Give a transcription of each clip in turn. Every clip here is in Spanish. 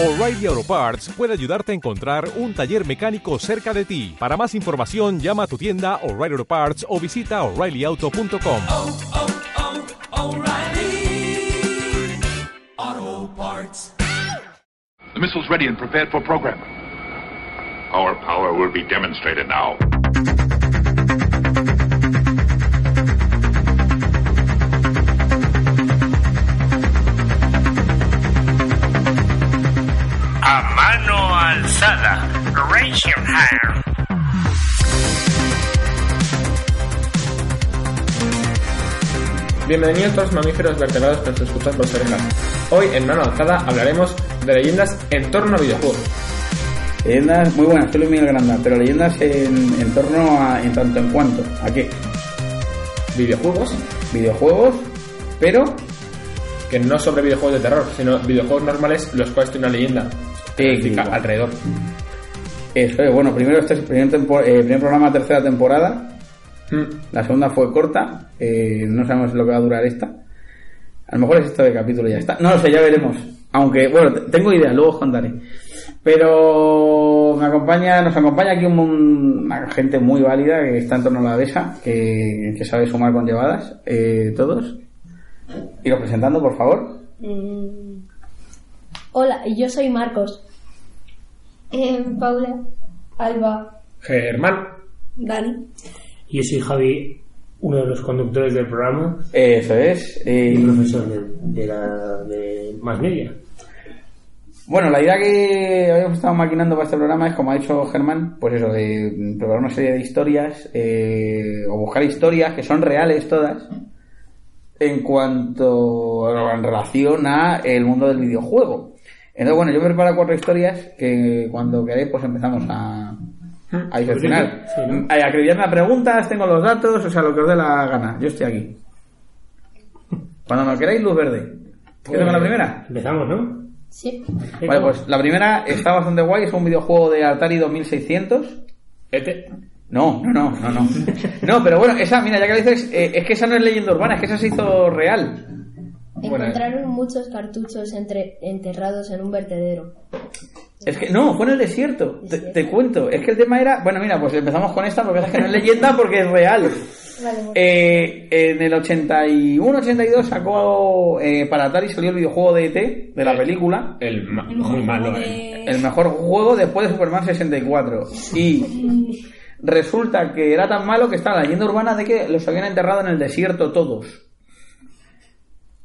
O'Reilly Auto Parts puede ayudarte a encontrar un taller mecánico cerca de ti. Para más información, llama a tu tienda O'Reilly Auto Parts o visita oreillyauto.com. oh, oh, O'Reilly Auto Parts. The missile's ready and prepared for program. Our power will be demonstrated now. Mano alzada. Raise your hand. Bienvenidos todos los mamíferos vertebrados que nos escuchan por orejas. Hoy en Mano Alzada hablaremos de leyendas en torno a videojuegos. Leyendas muy buenas, soy Luis Miguel Granda, pero leyendas en, en torno a, en tanto en cuanto, ¿a qué? Videojuegos Videojuegos, pero que no sobre videojuegos de terror, sino videojuegos normales los cuales tienen una leyenda alrededor. eso es, bueno, primero este es el primer, tempo- eh, primer programa, tercera temporada, Mm, la segunda fue corta, eh, no sabemos lo que va a durar esta. A lo mejor es esto de capítulo y ya está. No lo sé, ya veremos. Aunque, bueno, tengo idea, luego os contaré. Pero me acompaña, nos acompaña aquí un- una gente muy válida que está en torno a la mesa, que, que sabe sumar con llevadas, eh, todos. Iros presentando, por favor. Mm. Hola, yo soy Marcos. Eh, Paula. Alba. Germán, Dani. Yo soy Javi, uno de los conductores del programa Eso es. eh, y profesor de, de la de Más Media. Bueno, la idea que habíamos estado maquinando para este programa es, como ha dicho Germán, pues eso, de preparar una serie de historias eh, o buscar historias que son reales todas en cuanto en relación a el mundo del videojuego. Entonces, bueno, yo me preparo cuatro historias que cuando queréis pues empezamos a, a diseccionar. Sí, ¿no? A preguntas, tengo los datos, o sea, lo que os dé la gana. Yo estoy aquí. Cuando me queráis, luz verde. ¿Quieres con la primera? Empezamos, ¿no? Sí. Vale, pues la primera está bastante guay, es un videojuego de Atari 2600. Ete. No, no, no, no, no. No, pero bueno, esa, mira, ya que lo dices, eh, es que esa no es leyenda urbana, es que esa se hizo real. Bueno, Encontraron muchos cartuchos entre, enterrados en un vertedero. Es que no, fue en el desierto. Te, te cuento, es que el tema era, bueno, mira, pues empezamos con esta porque es que no es leyenda porque es real. Vale, Eh, en el 81-82 sacó eh, para Atari salió el videojuego de ET, de la película. el ma- muy malo. eh. el mejor juego después de Superman 64. Y resulta que era tan malo que está la leyenda urbana de que los habían enterrado en el desierto todos.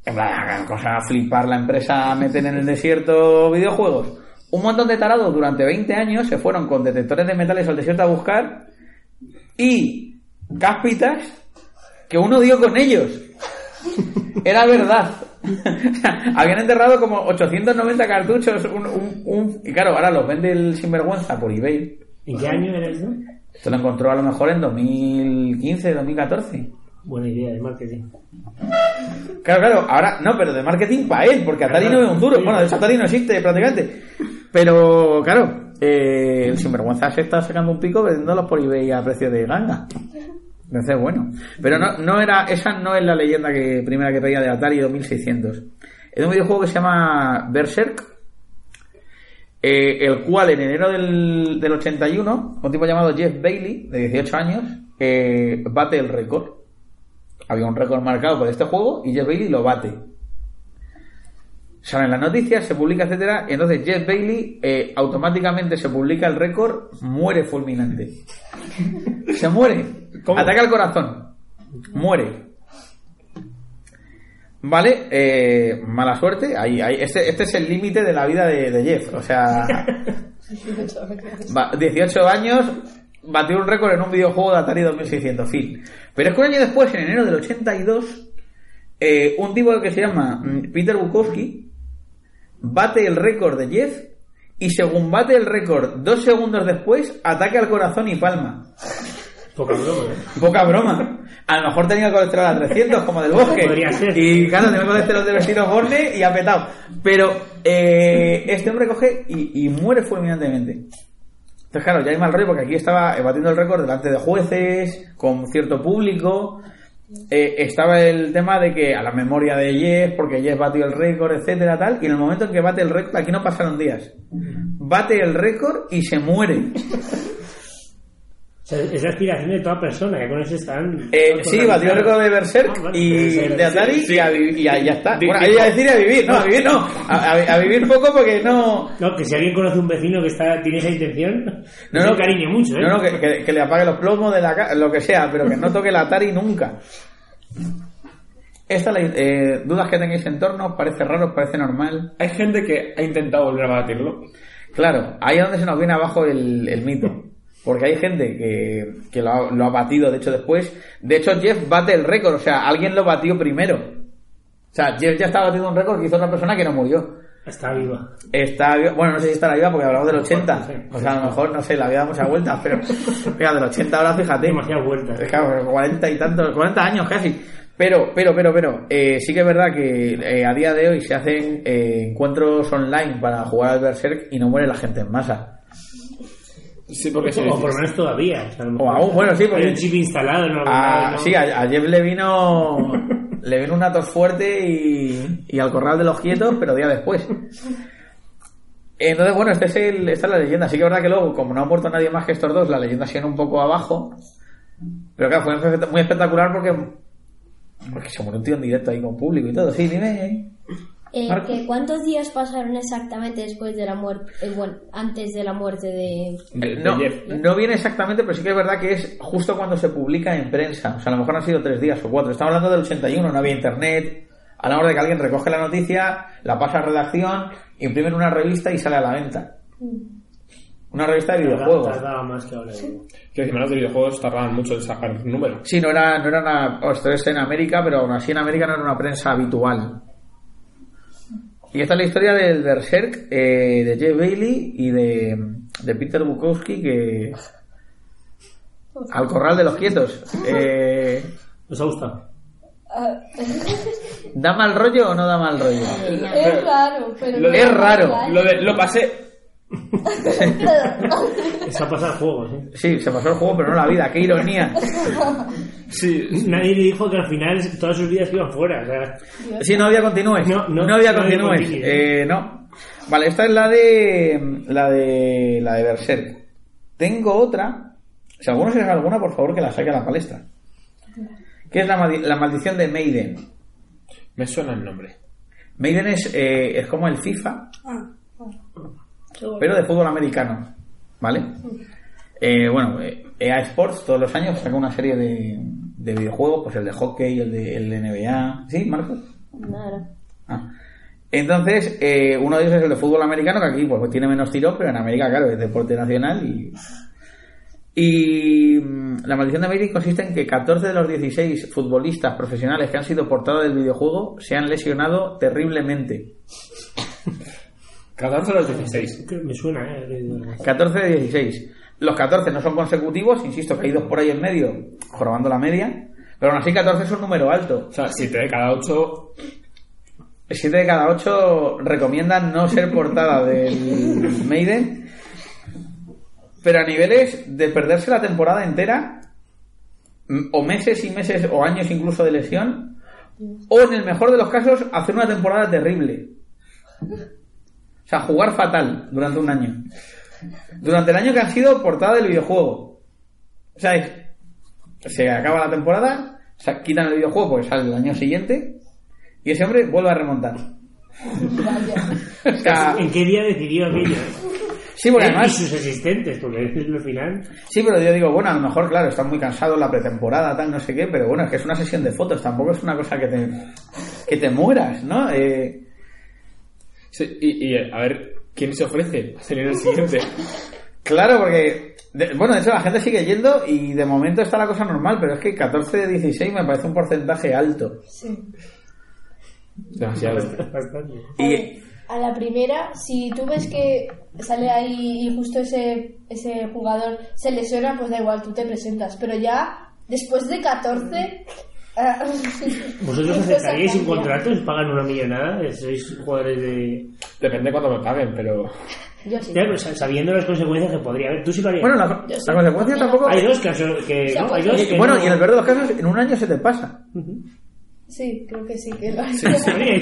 En plan, cosa a flipar la empresa meter en el desierto videojuegos. Un montón de tarados durante 20 años se fueron con detectores de metales al desierto a buscar y cáspitas que uno dio con ellos. Era verdad. Habían enterrado como 890 cartuchos. Un, un- un- y claro, ahora los vende el sinvergüenza por eBay. ¿En qué año era eso? Esto lo encontró a lo mejor en 2015, 2014. Buena idea de marketing. Claro, claro, ahora no, pero de marketing para él, porque Atari no es un duro. Bueno, de hecho Atari no existe prácticamente. Pero claro, eh, el sinvergüenza se está sacando un pico vendiéndolos por eBay a precio de ganga. Entonces, bueno. Pero no, no era, esa no es la leyenda que primera que traía de Atari 2600. Es un videojuego que se llama Berserk, eh, el cual en enero del, del 81, un tipo llamado Jeff Bailey, de 18 años, eh, bate el récord. Había un récord marcado por este juego y Jeff Bailey lo bate. Salen las noticias, se publica, etcétera, y entonces Jeff Bailey eh, automáticamente se publica el récord, muere fulminante. Se muere. Ataca al corazón. Muere. Vale, eh, mala suerte. Ahí, ahí, este, este es el límite de la vida de, de Jeff. O sea, va- 18 años, batió un récord en un videojuego de Atari 2600, fin. Pero es que un año después, en enero del 82, eh, un tipo que se llama mm, Peter Bukowski bate el récord de Jeff y según bate el récord dos segundos después, ataca al corazón y palma. Poca broma, ¿eh? Poca broma. A lo mejor tenía el colesterol a 300, como del bosque. Podría ser. Y claro, tenía el colesterol de vestido Borne y ha petado. Pero eh, este hombre coge y, y muere fulminantemente. Entonces, claro, ya hay mal rollo porque aquí estaba batiendo el récord delante de jueces, con cierto público. eh, estaba el tema de que a la memoria de Jeff, porque Jeff batió el récord, etcétera, tal, y en el momento en que bate el récord, aquí no pasaron días, bate el récord y se muere. Sea, es la aspiración de toda persona, que con eso están... Eh, sí, batió el récord de Berserk Ah, y de Atari sí, y, a vi- y a- ya está. Bueno, iba a decir a vivir, no, a vivir no, a, a- vivir poco porque no... No, que si alguien conoce un vecino que está tiene esa intención, No, no, cariñe mucho, ¿eh? No, no, que, que- que le apague los plomos de la casa, lo que sea, pero que no toque el Atari nunca. Esta la, eh, dudas que tengáis en torno, ¿os parece raro, os parece normal. Hay gente que ha intentado volver a batirlo. Claro, ahí es donde se nos viene abajo el, el mito. Porque hay gente que, que lo, ha, lo ha batido, de hecho, después. De hecho, Jeff bate el récord, o sea, alguien lo batió primero. O sea, Jeff ya estaba batiendo un récord que hizo otra persona que no murió. Está viva. Está viva- bueno, no sé si estará viva porque hablamos del 80. Sí. O sea, a lo mejor, no sé, la vida da muchas vueltas, pero. Mira, del 80 ahora, fíjate. Demasiadas vueltas. Es Claro, 40 y tantos, 40 años casi. Pero, pero, pero, pero, eh, sí que es verdad que eh, a día de hoy se hacen eh, encuentros online para jugar al Berserk y no muere la gente en masa. Sí, porque si O por lo menos todavía. O, sea, O aún, bueno, sí, porque- Hay un chip instalado en A, ¿no? Sí, a, a Jeff le vino, le vino una tos fuerte y, y al corral de los quietos, pero día después. Entonces, bueno, este es el, esta es la leyenda. Sí que es verdad que luego, como no ha muerto nadie más que estos dos, la leyenda sigue un poco abajo. Pero claro, fue muy espectacular porque, porque se murió un tío en directo ahí con público y todo. Sí, dime. Eh, que ¿Cuántos días pasaron exactamente después de la muerte, eh, bueno, antes de la muerte de... de- de No, Jeff. no viene exactamente, pero sí que es verdad que es justo cuando se publica en prensa. O sea, a lo mejor han sido tres días o cuatro. Estamos hablando del 81, no había internet. A la hora de que alguien recoge la noticia, la pasa a redacción, imprimen una revista y sale a la venta. Una revista de videojuegos. Tardaba más que ahora. Que encima los de videojuegos tardaban mucho en sacar números. Sí, no era, no era una. esto es en América, pero aún así en América no era una prensa habitual. Y esta es la historia del Berserk eh, de Jeff Bailey y de, de Peter Bukowski que. Al corral de los quietos. Eh, ¿Os ha gustado? ¿Da mal rollo o no da mal rollo? Es raro, pero... Es raro. mal. Lo, de, lo pasé. Se ha pasado juegos, ¿eh? Sí, se pasó el juego, pero no la vida. ¡Qué ironía! Sí. Nadie le dijo que al final todas sus vidas iban fuera. O sea, Sí, no había continúes. No, no, no había no había continúes. Eh, no. Vale, esta es la de. La de. La de Berserk. Tengo otra. Si alguno se sabe alguna, por favor, que la saque a la palestra. Que es la, maldi- la maldición de Maiden. Me suena el nombre. Maiden es, eh, es como el FIFA, pero de fútbol americano. ¿Vale? Eh, bueno, eh, EA Sports todos los años saca una serie de, de videojuegos, pues el de hockey, el de, el de NBA. ¿Sí, Marcos? Nada. Ah. Entonces, eh, uno de ellos es el de fútbol americano, que aquí pues, tiene menos tirón, pero en América, claro, es deporte nacional. Y, y mm, la maldición de Maiden consiste en que 14 de los 16 futbolistas profesionales que han sido portados del videojuego se han lesionado terriblemente. 14 a los 16. que me suena, ¿eh? 14 de 16. Los 14 no son consecutivos, insisto que hay dos por ahí en medio, jorobando la media, pero aún así 14 es un número alto. O sea, 7 de cada 8. 7 de cada 8 recomiendan no ser portada del Maiden. Pero a niveles de perderse la temporada entera, o meses y meses, o años incluso de lesión, o en el mejor de los casos, hacer una temporada terrible. O sea, jugar fatal durante un año. Durante el año que han sido portada del videojuego. O sea, es- se acaba la temporada, se quitan el videojuego porque sale el año siguiente, y ese hombre vuelve a remontar. O sea, ¿En qué día decidió aquello? sí, porque Él y además, sus asistentes, porque es lo final. sí, pero yo digo, bueno, a lo mejor, claro, están muy cansados la pretemporada, tal, no sé qué, pero bueno, es que es una sesión de fotos, tampoco es una cosa que te, que te mueras, ¿no? Eh, y, y, a ver, ¿quién se ofrece a salir el siguiente? claro, porque, de- bueno, de hecho la gente sigue yendo y de momento está la cosa normal, pero es que 14 de 16 me parece un porcentaje alto. Demasiado. Bastante. Y, A la primera, si tú ves que sale ahí y justo ese, ese jugador se lesiona, pues da igual, tú te presentas. Pero ya, después de 14... ¿Vosotros aceptaríais un contrato? ¿Os pagan una millonada? ¿Sois jugadores de...? Depende cuando me paguen, pero. Yo sí. Ya, pero sa- sabiendo las consecuencias que podría haber. Tú sí lo harías. Bueno, la, la consecuencia tampoco. Hay dos casos que. No, hay dos Y- que bueno, no. y en el peor de los casos, en un año se te pasa. Sí, creo que sí que lo Sí,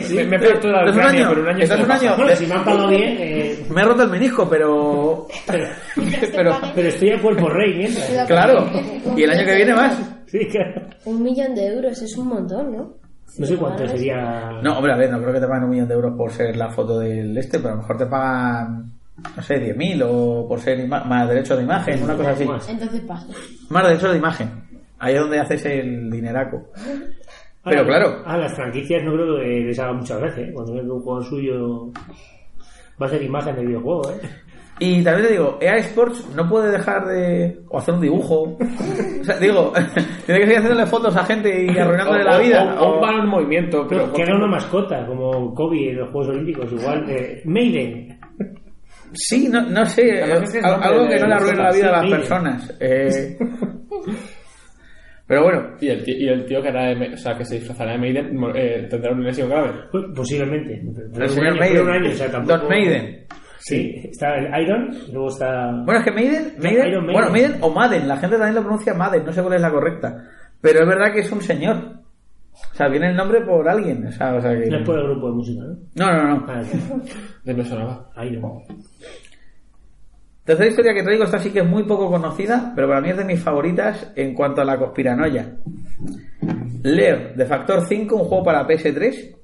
sí. Me, me he perdido toda la Estás un Ucrania, año- pero un año estás se un año- Bueno, si me han pagado bien. Eh, Me he roto el menisco, pero. pero, pero pero estoy a cuerpo rey mientras. claro. Y el año que viene más. Sí, claro. Un millón de euros es un montón, ¿no? No sé cuánto sería. No, hombre, a ver, no creo que te paguen un millón de euros por ser la foto del este, pero a lo mejor te pagan, no sé, 10.000 o por ser más derechos de imagen, una cosa así. Más. Entonces pasa. Más derechos de imagen. Ahí es donde haces el dineraco. Pero Ahora, claro. A las franquicias no creo que les haga mucha gracia, ¿eh? Cuando ven que un juego suyo va a ser imagen del videojuego, ¿eh? Y también te digo, EA Sports no puede dejar de. o hacer un dibujo. O sea, digo, tiene que seguir haciéndole fotos a gente y arruinándole la vida. O, o un balón en movimiento. Pero que haga una mascota, como Kobe en los Juegos Olímpicos, igual. Eh, Maiden. Sí, no, no sé, es algo que no le de arruine la vida a las personas. Eh, pero bueno, y, el tío, y el tío que, hará de o sea, que se disfrazará de Maiden eh, tendrá una lesión grave. Pues, posiblemente. Pero el un señor año, Maiden. pero un año, o sea, tampoco... Don Maiden. Sí, está el Iron, luego está... Bueno, es que Maiden, Maiden, Iron Maiden. bueno, Maiden o Madden, la gente también lo pronuncia Madden, no sé cuál es la correcta. Pero es verdad que es un señor. O sea, viene el nombre por alguien. O sea, o sea que... No es por el grupo de música, ¿no? No, no, no. Ah, De me sonaba. Iron. Tercera historia que traigo, esta sí que es muy poco conocida, pero para mí es de mis favoritas en cuanto a la conspiranoia. Leer de Factor 5, un juego para PS3.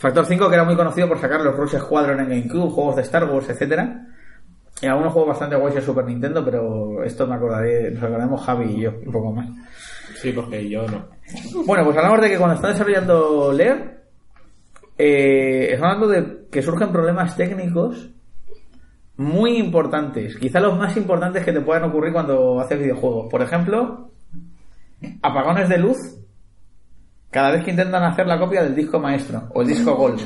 Factor 5 que era muy conocido por sacar los Rush Squadron en GameCube, juegos de Star Wars, etcétera. Y algunos juegos bastante guays de Super Nintendo, pero esto me acordaré, nos acordaremos Javi y yo, un poco más. Sí, porque yo no. Bueno, pues hablamos de que cuando está desarrollando Leer, eh, estamos hablando de que surgen problemas técnicos muy importantes, quizá los más importantes que te puedan ocurrir cuando haces videojuegos. Por ejemplo, apagones de luz cada vez que intentan hacer la copia del disco maestro o el disco Gold.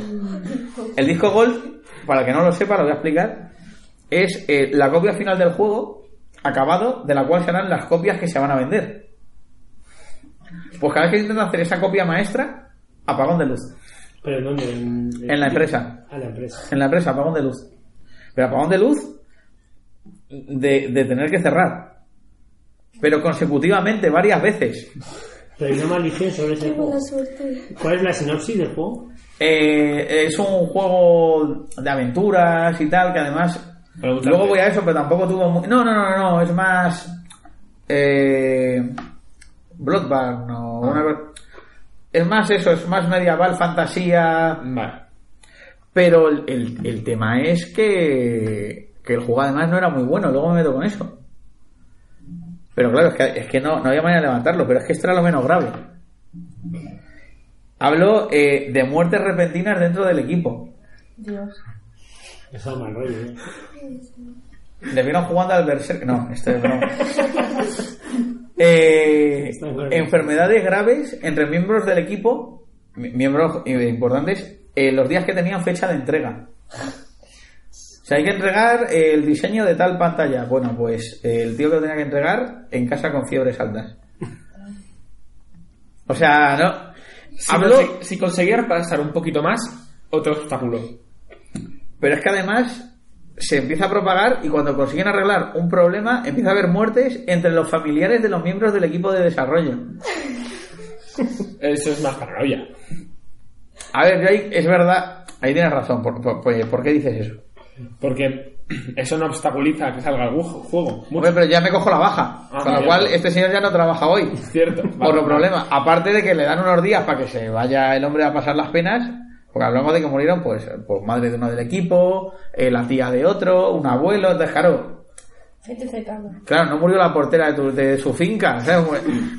El disco Gold, para el que no lo sepa, lo voy a explicar, es eh, la copia final del juego acabado de la cual serán las copias que se van a vender. Pues cada vez que intentan hacer esa copia maestra, apagón de luz. ¿Pero en dónde? En, En la empresa. A la empresa. En la empresa, apagón de luz. Pero apagón de luz de, de tener que cerrar. Pero consecutivamente, varias veces. Pero hay una maldición sobre ese juego. ¿Cuál es la sinopsis del juego? Eh, es un juego de aventuras y tal, que además... Luego voy a eso, pero tampoco tuvo... mu- No, no, no, no, es más... Eh, Bloodborne o una co- Es más eso, es más medieval, fantasía... Vale. Pero el, el- el tema es que, que el juego además no era muy bueno, luego me meto con eso. Pero claro, es que, es que no, no había manera de levantarlo, pero es que esto era lo menos grave. Hablo eh, de muertes repentinas dentro del equipo. Dios. Eso es mal rollo, ¿eh? Le vieron jugando al Berserk. No, este es broma. Eh, enfermedades graves entre miembros del equipo, mi- miembros eh, importantes, eh, los días que tenían fecha de entrega. Sea, hay que entregar el diseño de tal pantalla. Bueno, pues el tío que lo tenía que entregar en casa con fiebres altas. O sea, no. Si, Hablo, si conseguir pasar un poquito más, otro obstáculo. pero es que además se empieza a propagar y cuando consiguen arreglar un problema empieza a haber muertes entre los familiares de los miembros del equipo de desarrollo. Eso es más paranoia. A ver, es verdad, ahí tienes razón. ¿Por, por, por- por qué dices eso? Porque eso no obstaculiza que salga el ju- juego. Hombre, pero ya me cojo la baja. Ah, con lo cual, este señor ya no trabaja hoy. Cierto. Por Vale, los vale. problemas. Aparte de que le dan unos días para que se vaya el hombre a pasar las penas. Porque hablamos de que murieron, pues, pues madre de uno del equipo, eh, la tía de otro, un abuelo. Entonces, claro, Gente cercana. claro, no murió la portera de, tu- de su finca. ¿sabes?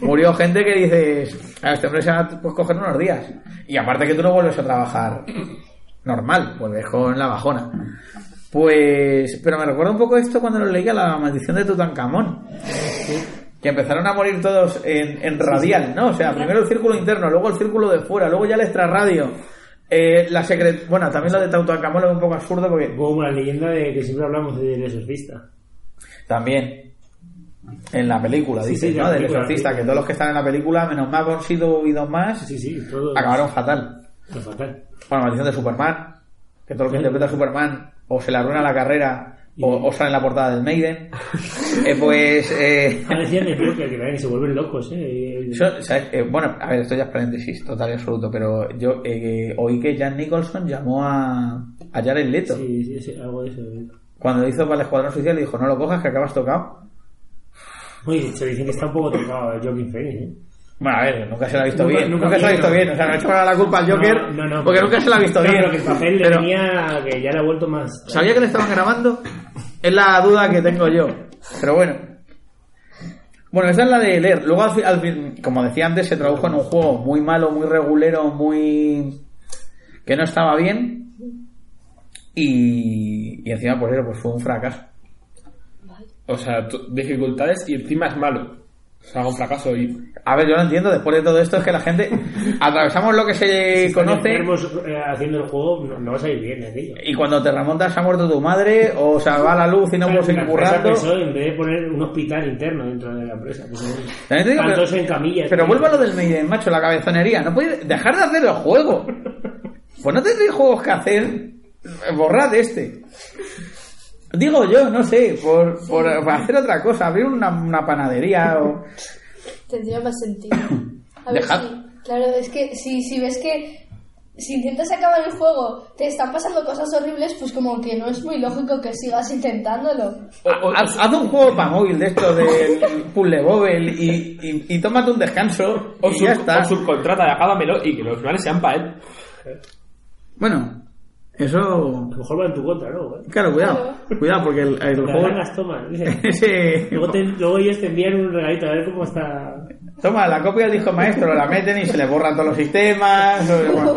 Mu- Murió gente que dices, a este hombre se va a pues, coger unos días. Y aparte que tú no vuelves a trabajar normal, vuelves con la bajona. Pues, pero me recuerda un poco esto cuando lo leía la maldición de Tutankamón. Que empezaron a morir todos en, en radial, ¿no? O sea, primero el círculo interno, luego el círculo de fuera, luego ya el extrarradio. Eh, la secret... Bueno, también lo de Tutankamón veo un poco absurdo porque Como la leyenda de que siempre hablamos del exorcista. también en la película, Sí, dices, sí, ¿no? Del exorcista, que todos los que están en la película, menos han sido y dos más, Sí, sí, todo. acabaron fatal. Fatal. Bueno, maldición de Superman, que todo lo que interpreta a Superman o se le arruina la carrera, o, o sale en la portada del Maiden, eh, pues... Eh, Joker, que, que se vuelven locos, ¿eh? Eh, bueno, a ver, esto ya es paréntesis, total y absoluto, pero yo eh, oí que Jan Nicholson llamó a, a Jared Leto. Sí, sí, sí, algo de eso. Cuando hizo para el Escuadrón Social, le dijo, no lo cojas, que acabas tocado. Oye, se dicen que está un poco tocado el Joaquin Phoenix, ¿eh? Bueno, a ver, nunca se lo ha visto Nunca- bien. nunca Nunca, se lo ha visto bien. O sea, no he hecho la culpa al Joker, No, no, no, porque pero- nunca se lo ha visto No, bien. Pero que el papel le Pero, venía, que ya le ha vuelto más. ¿Sabía que le estaban grabando? Es la duda que tengo yo. Pero bueno. Bueno, esa es la de leer. Luego, al fin- al fin- como decía antes, se tradujo en un juego muy malo, muy regulero, muy... que no estaba bien. Y, y encima, pues eso, pues fue un fracaso. O sea, dificultades y encima es malo. Sea, un fracaso y... A ver, yo no entiendo, después de todo esto, es que la gente... Atravesamos lo que se Si conoce... eh, haciendo el juego, no, no va a salir bien, aquello. Y cuando te remontas ha muerto tu madre, o se va la luz y no puedes seguir currando. en vez de poner un hospital interno dentro de la empresa. son También te digo, pero, en camillas. pero vuelvo a lo del Maiden, macho, la cabezonería. No puedes dejar de hacer el juego. Pues no tendréis juegos que hacer. Borrad este. Digo yo, no sé, por, por, por hacer otra cosa, abrir una, una panadería o... Tendría más sentido. A ver Dejad. si. Claro, es que si, si ves que. Si intentas acabar el juego, te están pasando cosas horribles, pues como que no es muy lógico que sigas intentándolo. o- haz, haz un juego para móvil de esto del puzzle bobble y, y, y tómate un descanso O, y sub- ya está. o subcontrata, acábamelo y que los finales sean para él. Bueno, eso... A lo mejor va en tu contra, ¿no? Claro, cuidado. Cuidado, porque el, el juego... las dice. Ese- Luego, te- luego ellos te envían un regalito a ver cómo está. Toma, la copia del disco maestro, la meten y se le borran todos los sistemas. bueno.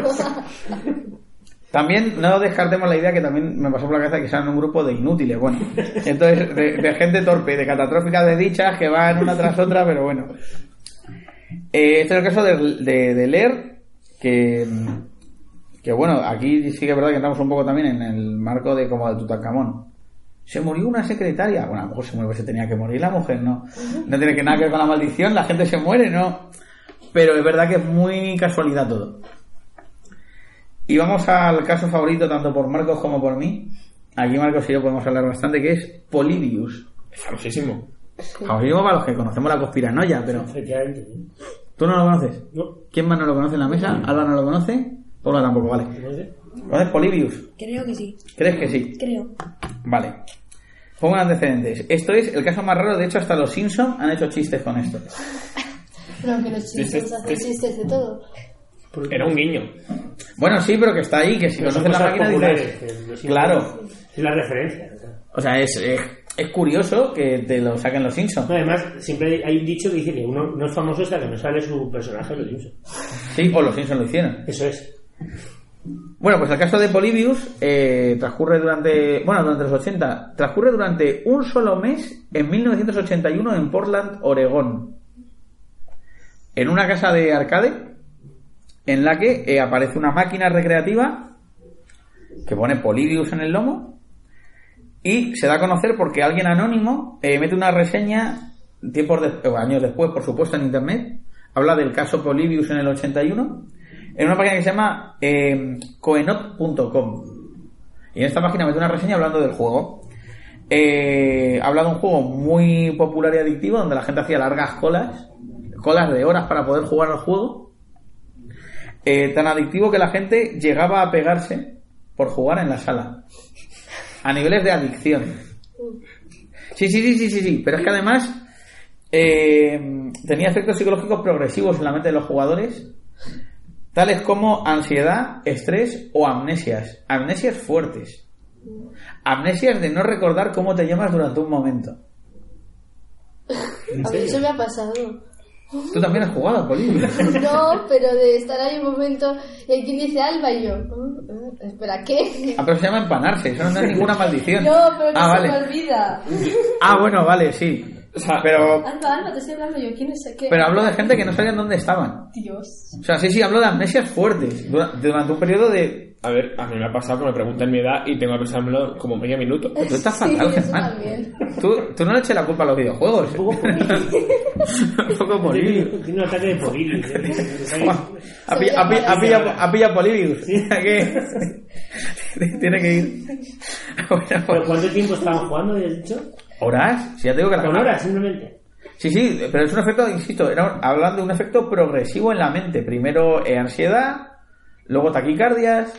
También no descartemos la idea que también me pasó por la cabeza que sean un grupo de inútiles, bueno. Entonces, de, de gente torpe, de catastróficas de dichas que van una tras otra, pero bueno. Eh, este es el caso de, de, de leer, que, que bueno, aquí sí que es verdad que entramos un poco también en el marco de como de Tutankamón. Se murió una secretaria. Bueno, a lo mejor se muere, se tenía que morir la mujer, ¿no? No tiene que nada que ver con la maldición, la gente se muere, ¿no? Pero es verdad que es muy casualidad todo. Y vamos al caso favorito tanto por Marcos como por mí. Aquí Marcos y yo podemos hablar bastante, que es Polybius. Es famosísimo. Famosísimo para los que conocemos la conspiranoia, pero. ¿tú no lo conoces? No, ¿Quién más no lo conoce en la mesa? ¿Alba no lo conoce? Paula tampoco, vale. ¿Conoces Polybius? Creo que sí. ¿Crees que sí? Creo. Vale. Pongo antecedentes. Esto es el caso más raro, de hecho hasta los Simpsons han hecho chistes con esto. Pero que los chistes hacen chistes de todo. Era un guiño. Bueno, sí, pero que está ahí, que si Pero conoces la máquina populares, dices... que Claro. Es la referencia. o sea. O sea, es, es, es curioso que te lo saquen los Simpsons. No, Además, siempre hay un dicho que dice que uno no es famoso hasta que no sale su personaje en los Simpsons. Sí, o los Simpsons lo hicieron. Eso es. Bueno, pues el caso de Polybius eh, transcurre durante, bueno, durante los 80, transcurre durante un solo mes en 1981 en Portland, Oregón. En una casa de arcade en la que eh, aparece una máquina recreativa que pone Polybius en el lomo y se da a conocer porque alguien anónimo eh, mete una reseña tiempos años después, por supuesto, en internet. Habla del caso Polybius en el 81 en una página que se llama eh, coenot.com. Y en esta página mete una reseña hablando del juego. Eh, habla de un juego muy popular y adictivo donde la gente hacía largas colas, colas de horas para poder jugar al juego. Eh, tan adictivo que la gente llegaba a pegarse por jugar en la sala. A niveles de adicción. Sí, sí, sí, sí, sí, sí. Pero es que además eh, tenía efectos psicológicos progresivos en la mente de los jugadores, tales como ansiedad, estrés o amnesias. Amnesias fuertes. Amnesias de no recordar cómo te llamas durante un momento. A mí eso me ha pasado. Tú también has jugado, Polibio. No, pero de estar ahí un momento y hay quien dice Alba y yo. "Ah, ah, espera, ¿qué? Ah, pero se llama empanarse, eso no es ninguna maldición. No, pero no ah, se me olvida. Ah, bueno, vale, sí. Pero, Alba, Alba, te estoy hablando yo. ¿Quién es? ¿Qué? pero hablo de gente que no sabían dónde estaban. Dios. O sea, sí, sí, hablo de amnesias fuertes dura- durante un periodo de a ver, a mí me ha pasado que me preguntan mi edad y tengo que pensármelo como medio minuto. Tú estás Sí, fatal, Germán. también. Tú, tú no le eches la culpa a los videojuegos. Un poco. Un poco. Tiene un ataque de. Ha pillado ha pillado-. Que- Tiene que ir. Bueno, ¿Pero cuánto tiempo estaban jugando, habías dicho? ¿Horas? Si ya te digo que la Con horas, simplemente. Sí, sí, pero es un efecto, insisto, era hablando de un efecto progresivo en la mente. Primero eh, ansiedad, luego taquicardias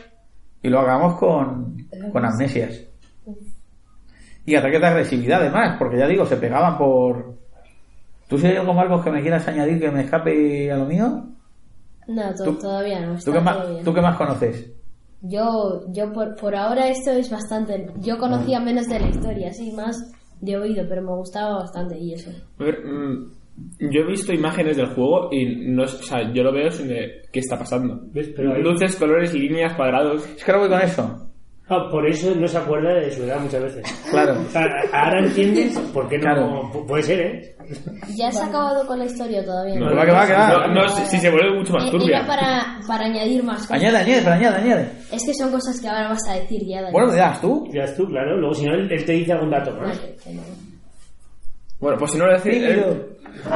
y lo hagamos con, con amnesias. Y ataques de agresividad además, porque ya digo, se pegaban por... ¿Tú si hay algo, Marcos, que me quieras añadir que me escape a lo mío? No, to- Tú- todavía no. ¿Tú qué, más. ¿Tú qué más conoces? Yo, yo por, por ahora esto es bastante... Yo conocía menos de la historia, sí, más de oído, pero me gustaba bastante y eso. A ver, mm, yo he visto imágenes del juego y no, es- o sea, yo lo veo sin de qué está pasando. ¿Ves? Pero ahí- Luces, colores, líneas, cuadrados. Es que ahora voy con eso. Ah, por eso no se acuerda de su edad muchas veces. Claro. Ahora entiendes por qué no. Claro. Puede ser, ¿eh? ¿Ya has acabado con la historia todavía? No, que va, que va, que va. No, no, si, si se vuelve mucho más Eh, turbia. Era para, para añadir más cosas. Añade, añade, pero añade, añade. Es que son cosas que ahora vas a decir ya. Dani. Bueno, dirás tú. Ya es tú, claro. Luego, si no, él, él te dice algún dato más. Vale, no. Bueno, pues si no lo dice él,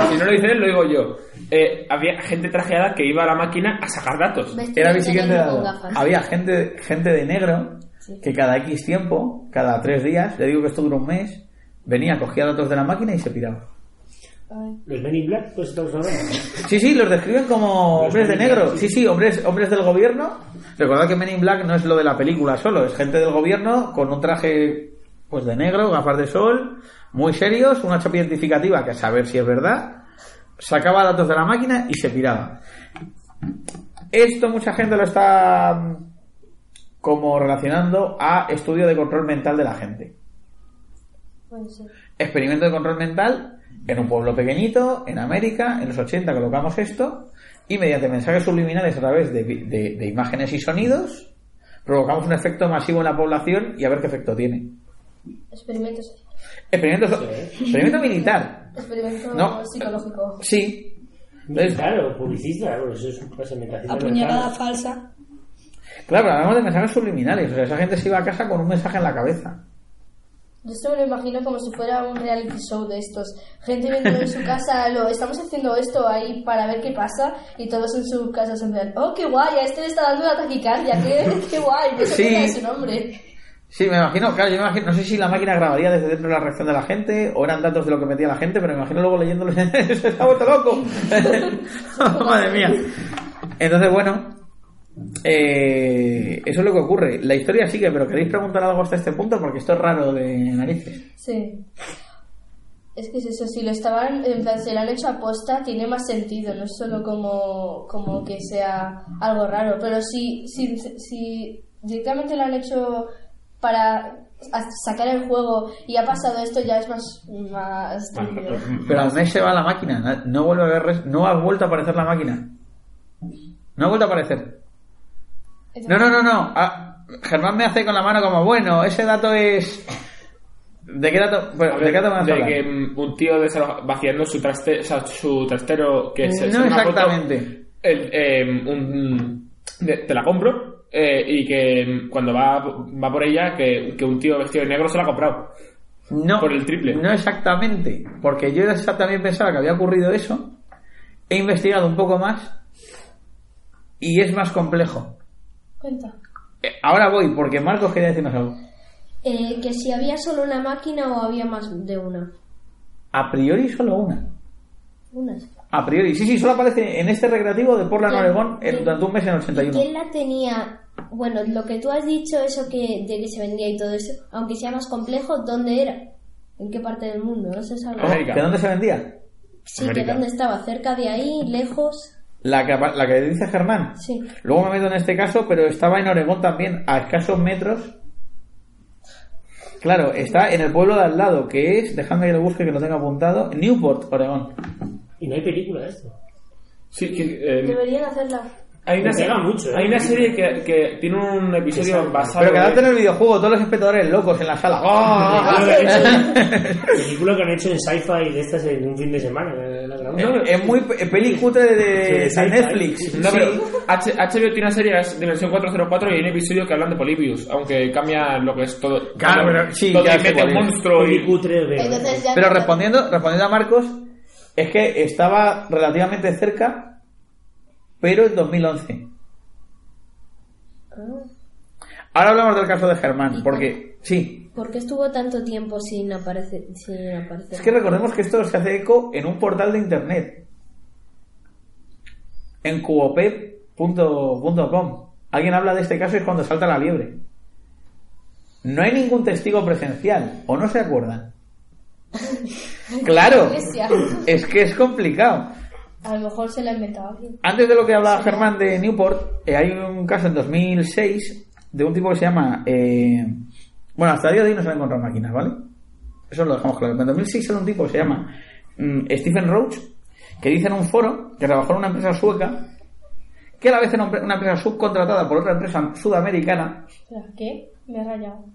si no lo dice él, lo digo yo. Eh, había gente trajeada que iba a la máquina a sacar datos. Era mi siguiente gafas. Había gente, gente de negro Sí. que cada X tiempo, cada tres días, le digo que esto dura un mes, venía, cogía datos de la máquina y se piraba. Los Men in Black, pues estamos hablando. Sí, sí, los describen como Los hombres de negro. Black, Sí, sí. sí, hombres, hombres del gobierno. Recordad que Men in Black no es lo de la película solo, es gente del gobierno con un traje pues de negro, gafas de sol, muy serios, una chapa identificativa que a saber si es verdad, sacaba datos de la máquina y se piraba. Esto mucha gente lo está como relacionando a estudio de control mental de la gente. Experimento de control mental en un pueblo pequeñito, en América, en los 80 colocamos esto, y mediante mensajes subliminales a través de, vi- de- de imágenes y sonidos, provocamos un efecto masivo en la población y a ver qué efecto tiene. Experimento social. Experimento, so- experimento militar. Experimento No. psicológico. Sí. Entonces, Claro, publicista, bueno, eso es una segmentación de Apuñalada falsa. Claro, hablamos de mensajes subliminales. O sea, esa gente se iba a casa con un mensaje en la cabeza. Yo esto me lo imagino como si fuera un reality show de estos. Gente viendo en su casa, lo estamos haciendo esto ahí para ver qué pasa y todos en su casa se ven, oh, qué guay, a este le está dando una taquicardia, qué, qué guay, no sé Sí. su nombre. Sí, me imagino, claro, yo me imagino, no sé si la máquina grabaría desde dentro la reacción de la gente o eran datos de lo que metía la gente, pero me imagino luego leyéndolo, se está vuelto loco. Madre mía. Entonces, bueno, eh, eso es lo que ocurre. La historia sigue, pero queréis preguntar algo hasta este punto porque esto es raro de narices. Sí. Es que es eso, si lo estaban, en plan, si lo han hecho aposta, tiene más sentido, no es solo como, como que sea algo raro, pero si, si, si directamente lo han hecho para sacar el juego y ha pasado esto, ya es más, más. Pero al mes se va la máquina, no vuelve a haber, res- no ha vuelto a aparecer la máquina. No ha vuelto a aparecer. No, no, no, no. Ah, Germán me hace con la mano como, bueno, ese dato es... ¿De qué dato? Bueno, ¿De qué dato me vas a de que un tío de estar vaciando su, traste, o sea, su trastero que se No se una foto, exactamente. el, eh, un- de- te la compro eh, y que mm, cuando va, va por ella que, que un tío vestido de negro se la ha comprado No, por el triple. no exactamente, porque yo esa- también pensaba que había ocurrido eso. He investigado un poco más y es más complejo. Cuenta. Eh, Ahora voy, porque Marcos quería decirnos algo. Eh, que si había solo una máquina o había más de una. A priori solo una. Una. A priori, sí, sí, solo aparece en este recreativo de Portland. Oregón, durante un mes en el 81. ¿Quién la tenía? Bueno, lo que tú has dicho, eso que de que se vendía y todo eso, aunque sea más complejo, ¿dónde era? ¿En qué parte del mundo? No se sabe. ¿De dónde se vendía? Sí, América. que dónde estaba, cerca de ahí, lejos. La que, apa- la que dice Germán. Sí. Luego me meto en este caso, pero estaba en Oregón también, a escasos metros. Claro, está en el pueblo de al lado, que es, déjame que lo busque, que lo tenga apuntado, Newport, Oregón. Y no hay película de esto. Sí, que, eh, Deberían hacerla. Hay una, Me pega mucho, ¿eh? hay una serie que, que tiene un episodio Exacto. basado Pero quedate en el videojuego, todos los espectadores locos en la sala. ¡Oh! Película que han hecho- película que han hecho en sci-fi de estas en un fin de semana. la gran- Es, muy pe- peli cutre de, de Sí. Netflix. No, Sí. pero H- HBO tiene una serie es Dimensión 404 y hay un episodio que hablan de Polybius, aunque cambia lo que es todo. Claro, pero sí, todo ya y sé mete un monstruo y. cutre de- Entonces ya Pero no- respondiendo, respondiendo a Marcos, es que estaba relativamente cerca, pero en 2011. Ahora hablamos del caso de Germán, porque sí, ¿Por qué estuvo tanto tiempo sin aparecer? Sin aparecer? es que recordemos que esto se hace eco en un portal de internet, en cuopep.com. Alguien habla de este caso y es cuando salta la liebre. No hay ningún testigo presencial, o no se acuerdan. Claro, es que es complicado. A lo mejor se la ha inventado. Antes de lo que hablaba Germán de Newport, eh, hay un caso en 2006 de un tipo que se llama... eh, bueno, hasta el día de hoy no se han encontrado máquinas, ¿vale? Eso lo dejamos claro. En 2006 era un tipo que se llama mm, Stephen Roach, que dice en un foro que trabajó en una empresa sueca, que a la vez era una empresa subcontratada por otra empresa sudamericana. ¿Qué? Me he rayado.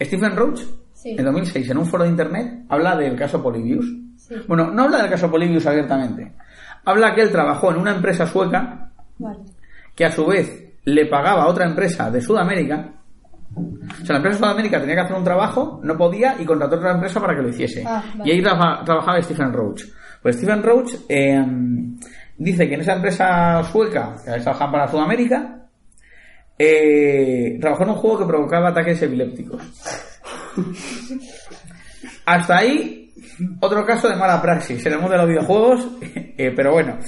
Stephen Roach, Sí. en 2006, en un foro de internet, habla del caso Polybius. Sí. Bueno, no habla del caso Polybius abiertamente. Habla que él trabajó en una empresa sueca Vale. que a su vez le pagaba a otra empresa de Sudamérica. O sea, la empresa de Sudamérica tenía que hacer un trabajo, no podía y contrató a otra empresa para que lo hiciese. Ah, vale. Y ahí traba- trabajaba Stephen Roach. Pues Stephen Roach eh, dice que en esa empresa sueca, que trabajaba para Sudamérica, eh, trabajó en un juego que provocaba ataques epilépticos. Hasta ahí, otro caso de mala praxis en el mundo de los videojuegos, eh, pero bueno.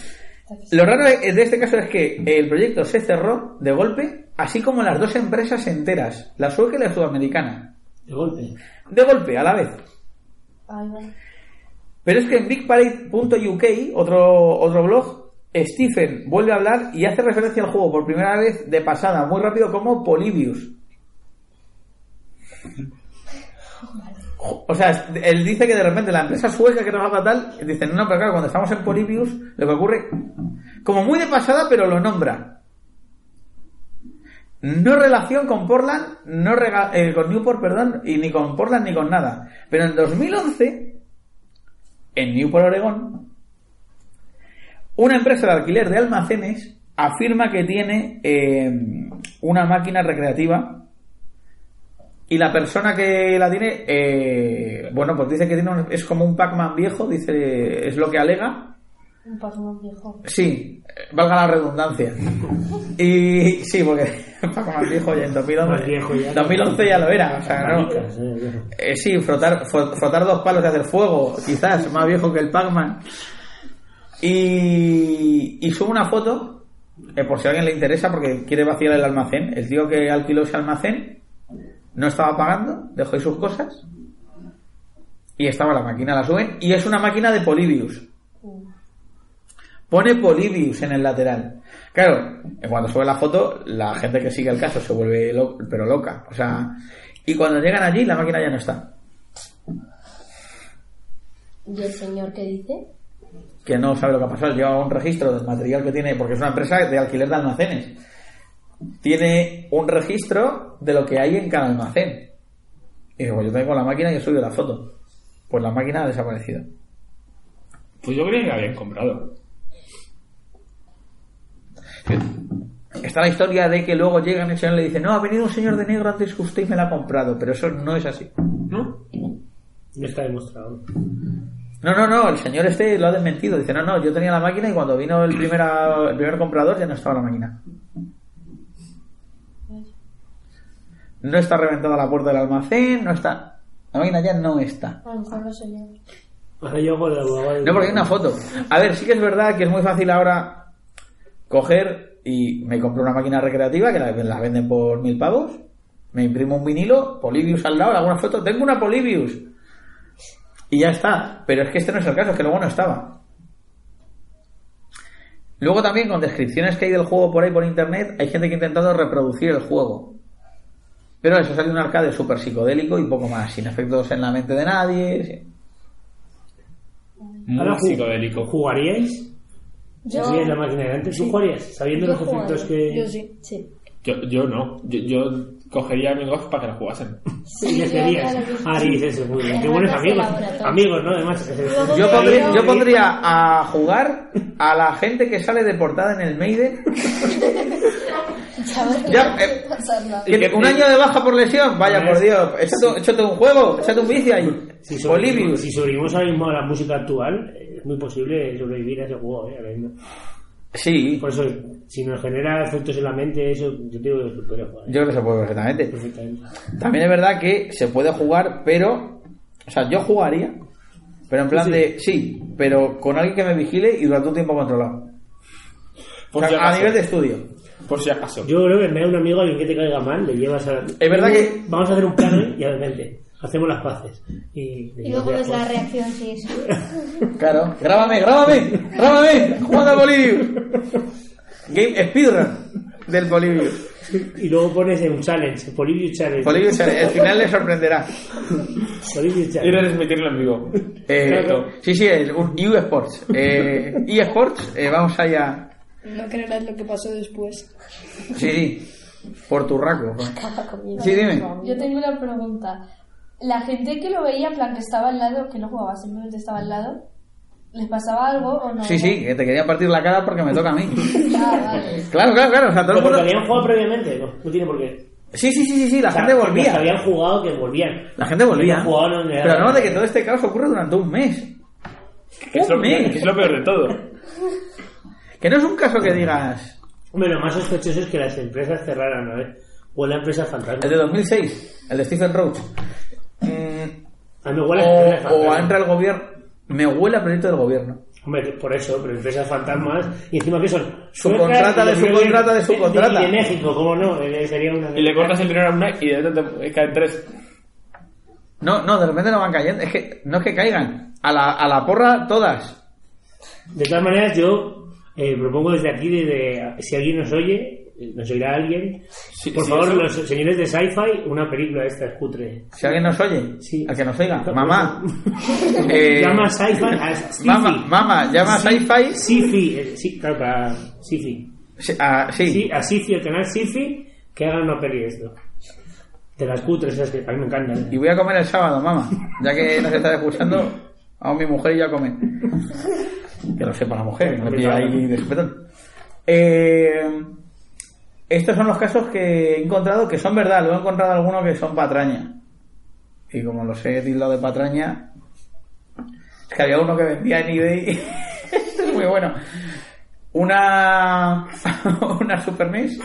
Lo raro de este caso es que el proyecto se cerró de golpe, así como las dos empresas enteras, la sueca y la sudamericana. De golpe. De golpe, a la vez. Ay. Pero es que en bigparade.uk, otro, otro blog, Stephen vuelve a hablar y hace referencia al juego por primera vez de pasada, muy rápido, como Polybius. O sea, él dice que de repente la empresa sueca que trabaja tal, dicen, no, pero claro, cuando estamos en Polybius, lo que ocurre, como muy de pasada, pero lo nombra. No relación con Portland, no rega- eh, con Newport, perdón, y ni con Portland ni con nada. Pero en 2011, en Newport, Oregón, una empresa de alquiler de almacenes afirma que tiene eh, una máquina recreativa y la persona que la tiene, eh, bueno, pues dice que tiene un- es como un Pac-Man viejo, dice, es lo que alega. Un Pac-Man viejo. Sí, eh, valga la redundancia. Y sí, porque Pac-Man viejo ya en 2011, Más viejo ya. 2011 ya lo era, o sea, no. Maricas, eh, sí, frotar, fro- frotar dos palos y hacer fuego, quizás, más viejo que el Pac-Man. Y, y sube una foto, eh, por si a alguien le interesa, porque quiere vaciar el almacén. El tío que alquiló ese almacén no estaba pagando, dejó ahí sus cosas. Y estaba la máquina, la suben. Y es una máquina de Polybius. Pone Polybius en el lateral. Claro, cuando sube la foto, la gente que sigue el caso se vuelve lo- pero loca. O sea, y cuando llegan allí, la máquina ya no está. ¿Y el señor qué dice? que no sabe lo que ha pasado, lleva un registro del material que tiene, porque es una empresa de alquiler de almacenes. Tiene un registro de lo que hay en cada almacén. Y digo, yo tengo la máquina y he subido la foto. Pues la máquina ha desaparecido. Pues yo creía que habían comprado. Está la historia de que luego llegan y el señor le dice, no, ha venido un señor de negro antes que usted y me la ha comprado, pero eso no es así. ¿No? No está demostrado. No, no, no, el señor este lo ha desmentido. Dice, no, no, yo tenía la máquina y cuando vino el, primera- el primer comprador ya no estaba la máquina. No está reventada la puerta del almacén, no está... La máquina ya no está. A lo mejor no sé yo. No, porque hay una foto. A ver, sí que es verdad que es muy fácil ahora coger y me compro una máquina recreativa que la, la venden por mil pavos. Me imprimo un vinilo, Polybius al lado, le hago una foto. Tengo una Polybius. Y ya está. Pero es que este no es el caso, es que luego no estaba. Luego también con descripciones que hay del juego por ahí por internet, hay gente que ha intentado reproducir el juego. Pero eso sale un arcade súper psicodélico y poco más, sin efectos en la mente de nadie. sí. Muy Ahora psicodélico. ¿Jugaríais? Yo- Sí, es la máquina de antes. ¿Tú jugarías? Sabiendo Yo los efectos que... Yo sí. Sí. Yo, yo no. Yo, yo cogería amigos para que lo jugasen. Sí, les querías. Aris, eso, muy bien. Qué buenos amigos. Amigos, ¿no? Además, Yo pondría, yo pondría a jugar a la gente que sale de portada en el Maiden. Ya, eh, que un año de baja por lesión, vaya por Dios. Échate, échate un juego, échate un vicio ahí. Si sobrevivimos, Bolivius. si sobrevivimos ahora mismo a la música actual, es muy posible sobrevivir a ese juego, ¿eh? Sí. Por eso, si nos genera efectos en la mente, eso yo digo que puede jugar. ¿eh? Yo creo que se puede perfectamente. Perfectamente. También es verdad que se puede jugar, pero. O sea, yo jugaría, pero en plan Sí, sí. de. Sí, pero con alguien que me vigile y durante un tiempo controlado. Por O si sea, a nivel de estudio. Por si acaso. Yo creo que me da un amigo, alguien que te caiga mal, le llevas a... Es verdad que- Vamos a hacer un plan y a ver, vente, hacemos las paces. Y, Y luego ves la reacción si es. Claro. Grábame, grábame, grábame, jugando al Bolivius. Game Speedrun del Bolivius. Y luego pones un challenge, Bolivius Challenge. Bolivius, el final le sorprenderá. Bolivius Y Challenge. transmitirlo en vivo. Eh, Claro. sí, sí, es un eSports. Eh, eSports, eh, vamos allá. No creerás lo que pasó después. Sí, sí, por tu raco. Sí, dime. Yo tengo una pregunta. La gente que lo veía, en plan que estaba al lado, que no jugaba, simplemente estaba al lado, ¿les pasaba algo o no? Sí, sí, que te quería partir la cara porque me toca a mí. Ah, vale. Claro, claro, claro. O sea, todo el Pero porque mundo... habían jugado previamente, no, no tiene por qué. Sí, sí, sí, sí, sí, la O sea, gente Los que volvía. habían jugado que volvían. La gente volvía. No le Pero hablamos de que todo este caos ocurre durante un mes. Que es, Un lo, mes. que es lo peor de todo. Que no es un caso que digas. Hombre, lo más sospechoso es que las empresas cerraran, a ver. O la empresa fantasma. El de 2006, el de Stephen Roach. Mm, A mí me huele a o, o entra el gobierno. Me huele a proyecto del gobierno. Hombre, por eso, pero empresas fantasmas. Y encima que son. Subcontrata de creo subcontrata de subcontrata. Y de México, ¿cómo no? Eh, Sería una. Y le cortas el dinero a una y de repente te caen tres. No, no, de repente no van cayendo. Es que no es que caigan. A la, a la porra todas. De todas maneras, yo eh, propongo desde aquí, desde, si alguien nos oye, eh, nos oirá alguien, por sí, favor, los señores de Sci-Fi, una película esta es cutre. Si alguien nos oye, Sí. al que nos oiga, mamá. eh, Llama a Sci-Fi a. Mamá, mamá, llama a Sci-Fi. Sci-Fi, eh, sí, claro, para Sci-Fi. Sí, ah, sí. Sí, a Sci-Fi, el canal Sci-Fi, que hagan una peli de esto. De las cutres, esas que a mí me encantan. Y voy a comer el sábado, mamá. Ya que nos estás escuchando, a mi mujer y yo a comer. Que lo sepa la mujer, que no le pilla ahí de sopetón. Eh, estos son los casos que he encontrado que son verdad. Luego he encontrado algunos que son patraña. Y como los he tildado de patraña, es que había uno que vendía en eBay. Esto es muy bueno. Una, una Super NES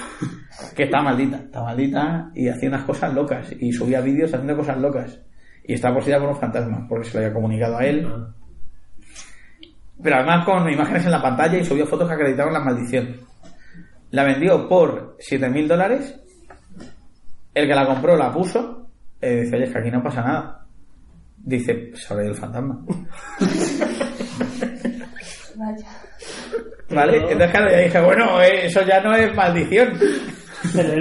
que está maldita, está maldita y hacía unas cosas locas y subía vídeos haciendo cosas locas y está poseída por un fantasma porque se lo había comunicado a él Ah. Pero además con imágenes en la pantalla y subió fotos que acreditaban la maldición. La vendió por 7.000 dólares. El que la compró la puso. Eh, dice oye es que aquí no pasa nada dice se el fantasma Vaya. ¿vale? Pero- entonces claro ya dije bueno eh, eso ya no es maldición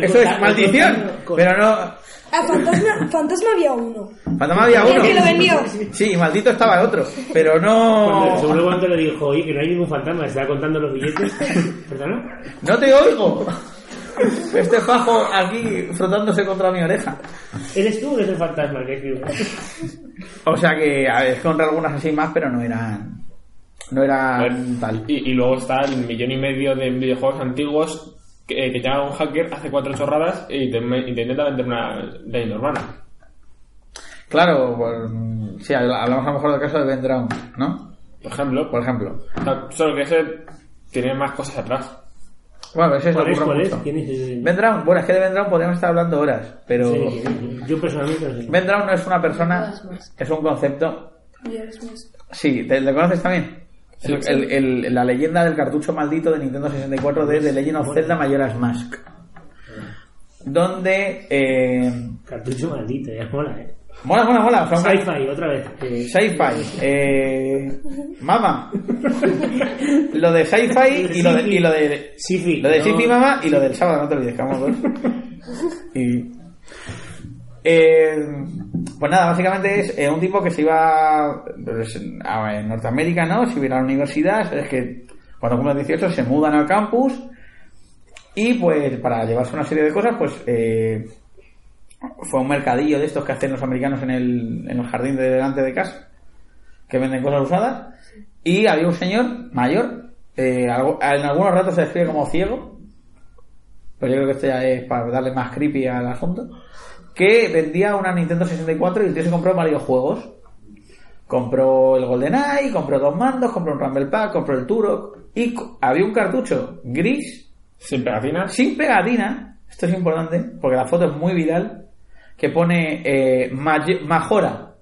eso es maldición. pero no A fantasma, fantasma había uno. fantasma había ¿Y el uno que lo vendió? Sí, y maldito estaba el otro, pero Cuando, no. seguro cuando le dijo, oye, que no hay ningún fantasma, estaba contando los billetes. ¿Perdona? No te oigo. Este fajo aquí frotándose contra mi oreja. ¿Eres tú o eres el fantasma que? O sea que, a ver, encontré algunas así más, pero no eran. No eran tal. Y, y luego está el millón y medio de videojuegos antiguos que, que llega un hacker, hace cuatro chorradas y te, y te intenta vender una leyenda urbana. Claro, pues, sí, hablamos a lo mejor del caso de Ben Drown, ¿no? Por ejemplo, Por ejemplo. solo que ese tiene más cosas atrás. Bueno, ese es ¿Cuál es? ¿Cuál es? ¿Quién es ese? Ben Drown, bueno, es que de Ben Drown podríamos estar hablando horas, pero. Sí, Yo personalmente no sé. Ben Drown no es una persona, es un concepto Sí, ¿te, ¿le conoces también? Sí, Es sí. el- el- la leyenda del cartucho maldito de Nintendo 64 de The Legend of Zelda Majora's Mask. Donde... Eh, Cartucho maldito, ya mola, eh. mola, mola, mola. Sci-fi, otra vez. Eh, Sci-fi. Eh, mama. lo de sci-fi y lo de... Y lo de Sci-fi. lo de no. sci-fi mama y lo del sábado, no te olvides, que vamos dos. Y... Eh, pues nada, básicamente es eh, un tipo que se iba pues, a Norteamérica, ¿no? Se iba a la universidad, es que Cuando cumplen 18 se mudan al campus y pues para llevarse una serie de cosas, pues eh, fue un mercadillo de estos que hacen los americanos en el, en el jardín de delante de casa, que venden cosas usadas, y había un señor mayor, eh, en algunos ratos se describe como ciego, pero yo creo que esto ya es para darle más creepy al asunto, que vendía una Nintendo 64 y el tío se compró varios juegos. Compró el GoldenEye, compró dos mandos, compró un Rumble Pack, compró el Turok y había un cartucho gris Sin pegatinas. sin pegatina, esto es importante porque la foto es muy viral, que pone eh, Maj- Majora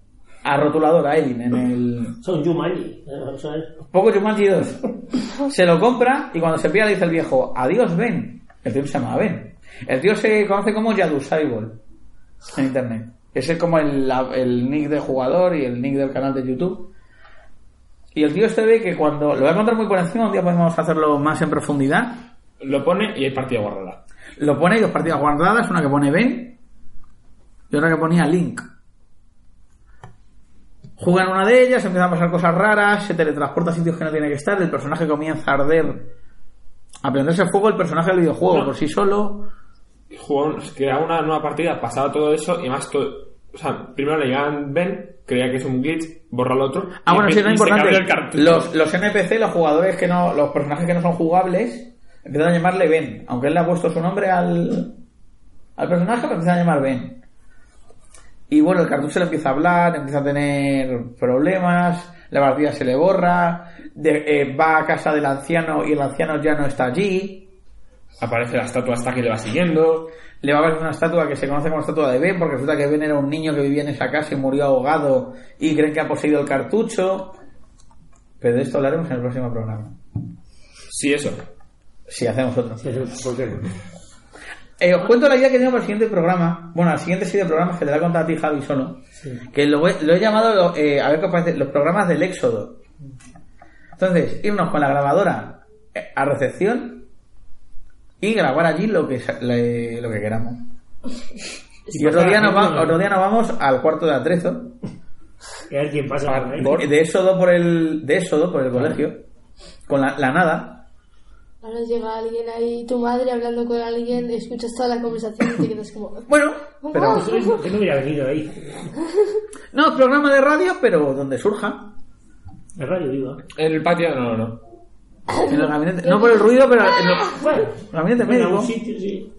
a rotulador a Edin en el Son Jumanji. Eso es. poco Jumanji 2. Se lo compra y cuando se pilla le dice el viejo, adiós Ben. El tío se llama Ben. El tío se conoce como Yadu Saibol en internet. Ese es como el, el nick de jugador y el nick del canal de YouTube. Y el tío este ve que cuando... Lo voy a contar muy por encima, un día podemos hacerlo más en profundidad. Lo pone y hay partida guardada. Lo pone y dos partidas guardadas, una que pone Ben y otra que ponía Link. Juegan una de ellas, empiezan a pasar cosas raras, se teletransporta a sitios que no tiene que estar, el personaje comienza a arder, a prenderse fuego el personaje del videojuego No. por sí solo. Jugó, creaba una nueva partida, pasaba todo eso y más todo. O sea, primero le llegan Ben, creía que es un glitch, borra el otro. Ah, y bueno, sí, el importante. Los, los NPC, los jugadores que no, los personajes que no son jugables, empiezan a llamarle Ben. Aunque él le ha puesto su nombre al, al personaje, pero empiezan a llamar Ben. Y bueno, el cartucho le empieza a hablar, empieza a tener problemas, la partida se le borra, de- eh, va a casa del anciano y el anciano ya no está allí. Aparece la estatua hasta que le va siguiendo. Le va a ver una estatua que se conoce como estatua de Ben, porque resulta que Ben era un niño que vivía en esa casa y murió ahogado y creen que ha poseído el cartucho. Pero de esto hablaremos en el próximo programa. Sí, eso. Si hacemos otro. ¿Por qué no? Eh, os cuento la idea que tengo para el siguiente programa. Bueno, la siguiente serie de programas que te la he contado a ti, Javi, solo. Que lo, he- lo he llamado, eh, a ver qué os parece, los programas del éxodo. Entonces, irnos con la grabadora eh, a recepción y grabar allí lo que, sa- le- lo que queramos. Y otro día, nos va- otro día nos vamos al cuarto de atrezo. Y a ver quién pasa por ahí. De éxodo por el, de éxodo por el colegio. Con la, la nada. Ahora llega alguien ahí, tu madre hablando con alguien, escuchas toda la conversación y te quedas como... Bueno, pero... Yo no hubiera venido ahí. No, programa de radio, pero donde surja. El radio viva. En el patio, no, no, no. En el gabinete, no por el ruido, pero en el Bueno, gabinete en médico. algún sitio, sí.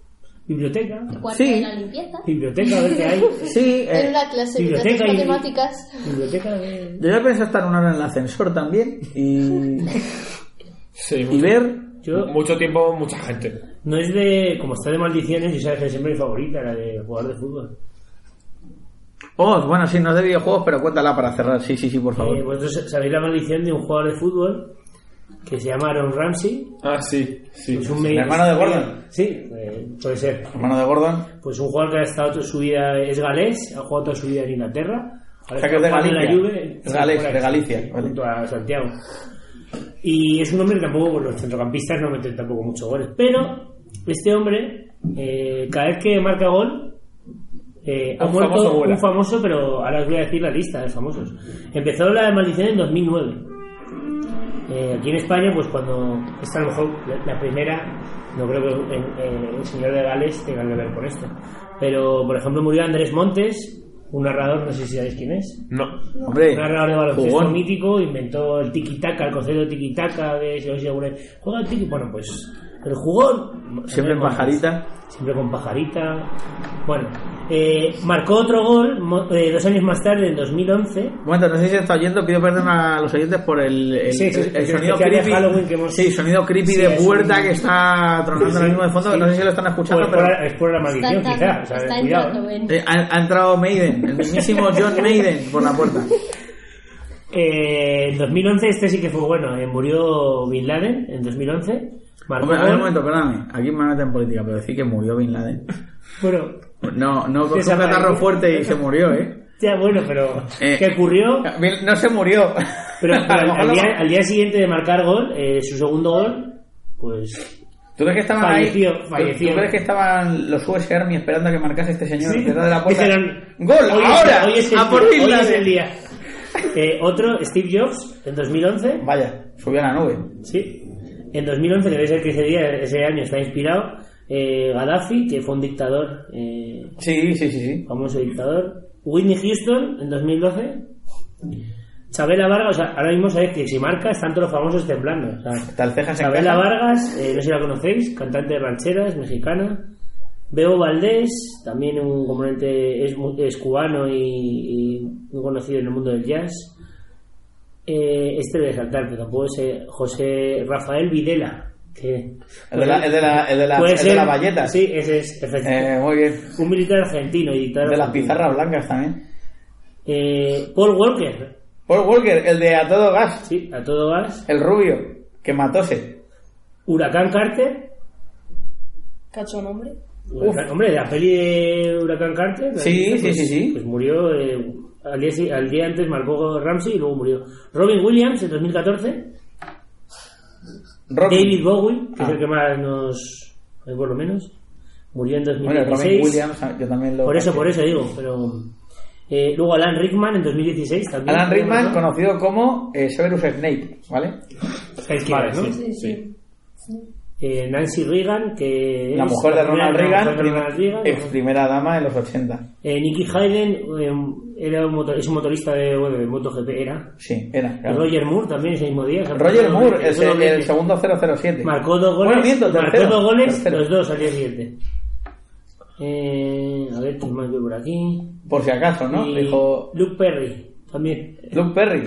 Biblioteca. Cuarto Sí. de la limpieza. Biblioteca, a ver qué hay. Sí, En eh, una clase de biblioteca y- matemáticas. Biblioteca de... yo ya pensé estar una hora en el ascensor también y, Sí, y mucho, ver. Yo, mucho tiempo, mucha gente. no es de... Como está de maldiciones, y sabes que siempre mi favorita, la de jugar de fútbol. Oh, bueno, sí, no es de videojuegos, pero cuéntala para cerrar. Sí, sí, sí, por favor. Eh, vosotros sabéis la maldición de un jugador de fútbol que se llama Aaron Ramsey. Ah, sí, sí. Es un ¿El hermano de Gordon? Sí, eh, puede ser. Hermano de Gordon. Pues un jugador que ha estado toda su vida, es galés, ha jugado toda su vida en Inglaterra. Ahora O sea, que es de Galicia. la Juve, Es galés, de Galicia, sí, vale. Junto a Santiago. Y es un hombre que tampoco, pues, los centrocampistas no meten tampoco muchos goles. Pero este hombre, eh, cada vez que marca gol, eh, ha muerto famoso un famoso, pero ahora os voy a decir la lista de famosos. Empezó la maldición en 2009. Eh, aquí en España, pues cuando esta a lo mejor la, la primera, no creo que el señor de Gales tenga que ver con esto. Pero, por ejemplo, murió Andrés Montes, un narrador, no sé si sabéis quién es. No. Hombre, Un narrador de baloncesto mítico, inventó el tiki-taka, el concepto de tiki-taka, de si alguna vez, juega el tiki, bueno, pues el jugón. Siempre en pajarita. Siempre con pajarita. Bueno, eh, marcó otro gol eh, dos años más tarde, en 2011. Bueno, no sé si se está oyendo, pido perdón a los oyentes por el, el, Sí, sí, el- sonido creepy. Halloween que hemos- Sí, sonido creepy Sí, de puerta un- que está tronando Sí, ahora mismo de fondo. sí. No sé si lo están escuchando, Pues pero por la- es por la maldición, Está quizá. o sea, está cuidado. eh, ha, ha entrado Maiden, el mismísimo John Maiden por la puerta. Eh, en 2011 este sí que fue bueno. eh, murió Bin Laden en 2011. Hombre, a ver un momento, perdóname. Aquí me meten en política, pero decir que murió Bin Laden. Bueno, No, no con un catarro fuerte y se murió, ¿eh? ya bueno, pero Eh, ¿qué ocurrió? No se murió. Pero, al, día, al día siguiente de marcar gol, eh, su segundo gol, pues ¿Tú crees que estaban Falleció, ahí? ¿Tú- falleció. ¿Tú crees que estaban los US Army esperando a que marcase este señor Sí. detrás de la puerta? Dijeron, ¡Gol! hoy es- ¡Ahora! hoy es el ¡A por hoy es Laden! el día. Eh, otro, Steve Jobs, en 2011. Vaya, subió a la nube. Sí. En 2011, que debe ser que ese, día, ese año está inspirado, eh, Gaddafi, que fue un dictador, eh, Sí, sí, sí, sí. famoso dictador. Whitney Houston, en 2012. Chabela Vargas, o sea, ahora mismo sabéis que si marca están todos los famosos temblando. O sea, Tal cejas en Chabela. Vargas, eh, no sé si la conocéis, cantante de rancheras, mexicana. Beo Valdés, también un componente, es, es cubano y, y muy conocido en el mundo del jazz. Eh, este de saltar, que tampoco es eh, José Rafael Videla. Que, El de la, el de la, el de la, de valleta. Sí, ese es, efectivamente. Eh, muy bien. Un militar argentino y De las pizarras blancas también. Eh, Paul Walker, Paul Walker, el de A Todo Gas. sí, a todo gas. El rubio, que matóse. Huracán Carter, Cacho nombre. Huracán- hombre, de la peli de Huracán Carter. ¿la Sí, sí, Pues- sí, sí. Pues murió, eh, al, día, al día antes marcó Ramsey y luego murió. Robin Williams en 2014. Robin. David Bowie, que es Ah. el que más nos. eh, por lo menos. Murió en Bueno, 2016. Robin Williams, yo también lo. por eso, por eso digo, pero. eh, luego Alan Rickman en 2016 también. Alan Rickman, ¿no? conocido como eh, Severus Snape, ¿vale? Vale, ¿no? sí, Sí, sí. Eh, Nancy Reagan, que La es mujer de Ronald Reagan, mujer de Ronald Reagan, ex primera dama en los 80. Eh, Nicky Hayden eh, era un motor- es un motorista de, bueno, de MotoGP, era. Sí, era. Claro. Roger Moore también ese mismo día. Roger Moore, el, Eso el, el segundo 007. Marcó dos goles. Bueno, marcó dos goles, tercero. los dos al día siguiente. Eh, a ver, ¿quién más veo por aquí? Por si acaso, ¿no? Y Dijo Luke Perry, también. Luke Perry.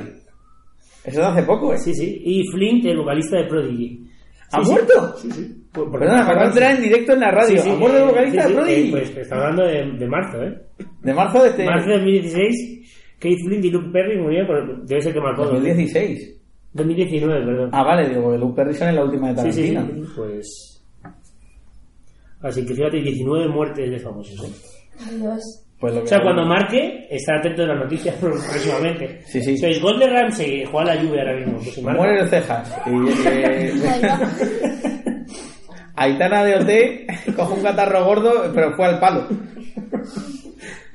Eso de hace poco, ¿eh? Sí, sí. Y Flint, el vocalista de Prodigy. ¿Ha sí. muerto? Sí, sí. Por- por- Perdona, me acabo de enterar en directo en la radio. Sí, sí, ¿Ha muerto el eh, vocalista sí, de Prodigy? eh, pues está hablando de, de marzo, ¿eh? De marzo de este... Marzo de 2016, Keith Flint y Luke Perry murieron por... Debe ser que marcó... 2016. 2019, perdón. Ah, vale, digo, porque Luke Perry sale en la última de sí, sí, Tarantino. sí, pues... Así que fíjate, 19 muertes de famosos, ¿eh? Dios. Pues lo que O sea, cuando marque, estar atento de las noticias próximamente. Sí, sí. Sois gol de Ramsey, juega la lluvia ahora mismo. Pues si marca- Muere el cejas. Y, eh, Aitana de OT coge un catarro gordo, pero fue al palo.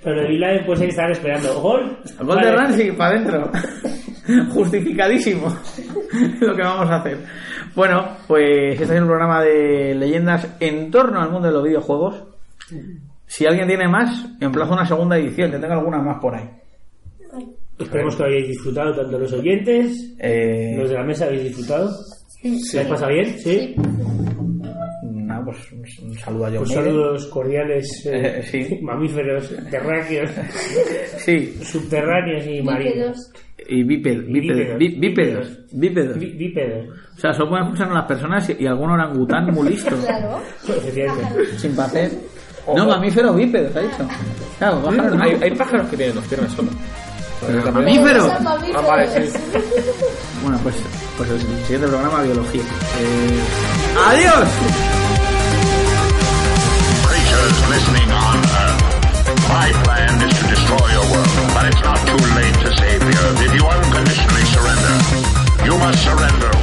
Pero el Vila pues ahí estaban esperando. ¿Gol? Gol Vale. de Ramsey, para adentro. Justificadísimo lo que vamos a hacer. Bueno, pues este es un programa de leyendas en torno al mundo de los videojuegos. Si alguien tiene más, emplazo una segunda edición, que tengo algunas más por ahí. Esperemos que hayáis disfrutado tanto los oyentes, Eh, los de la mesa habéis disfrutado. ¿Se habéis pasado bien? Sí. Pues un, un saludo a John Pues saludos cordiales, eh, Eh, sí. mamíferos, terráqueos, Sí, subterráneos y marinos. Y bíped- bípedos. bí- Bípedos. Bípedos. Bí- Bípedos. O sea, solo pueden escuchar las personas y, y algún orangután muy listo. Claro. Sin hacer. No, mamíferos bípedos, ha dicho. Claro, pájaros. Hay, hay pájaros que tienen dos piernas solo. Mamíferos. Ah, vale, sí. Bueno, pues, pues el siguiente programa, biología. Eh, ¡Adiós! listening on Earth. My plan is to destroy your world, but it's not too late to save the Earth if you unconditionally surrender. You must surrender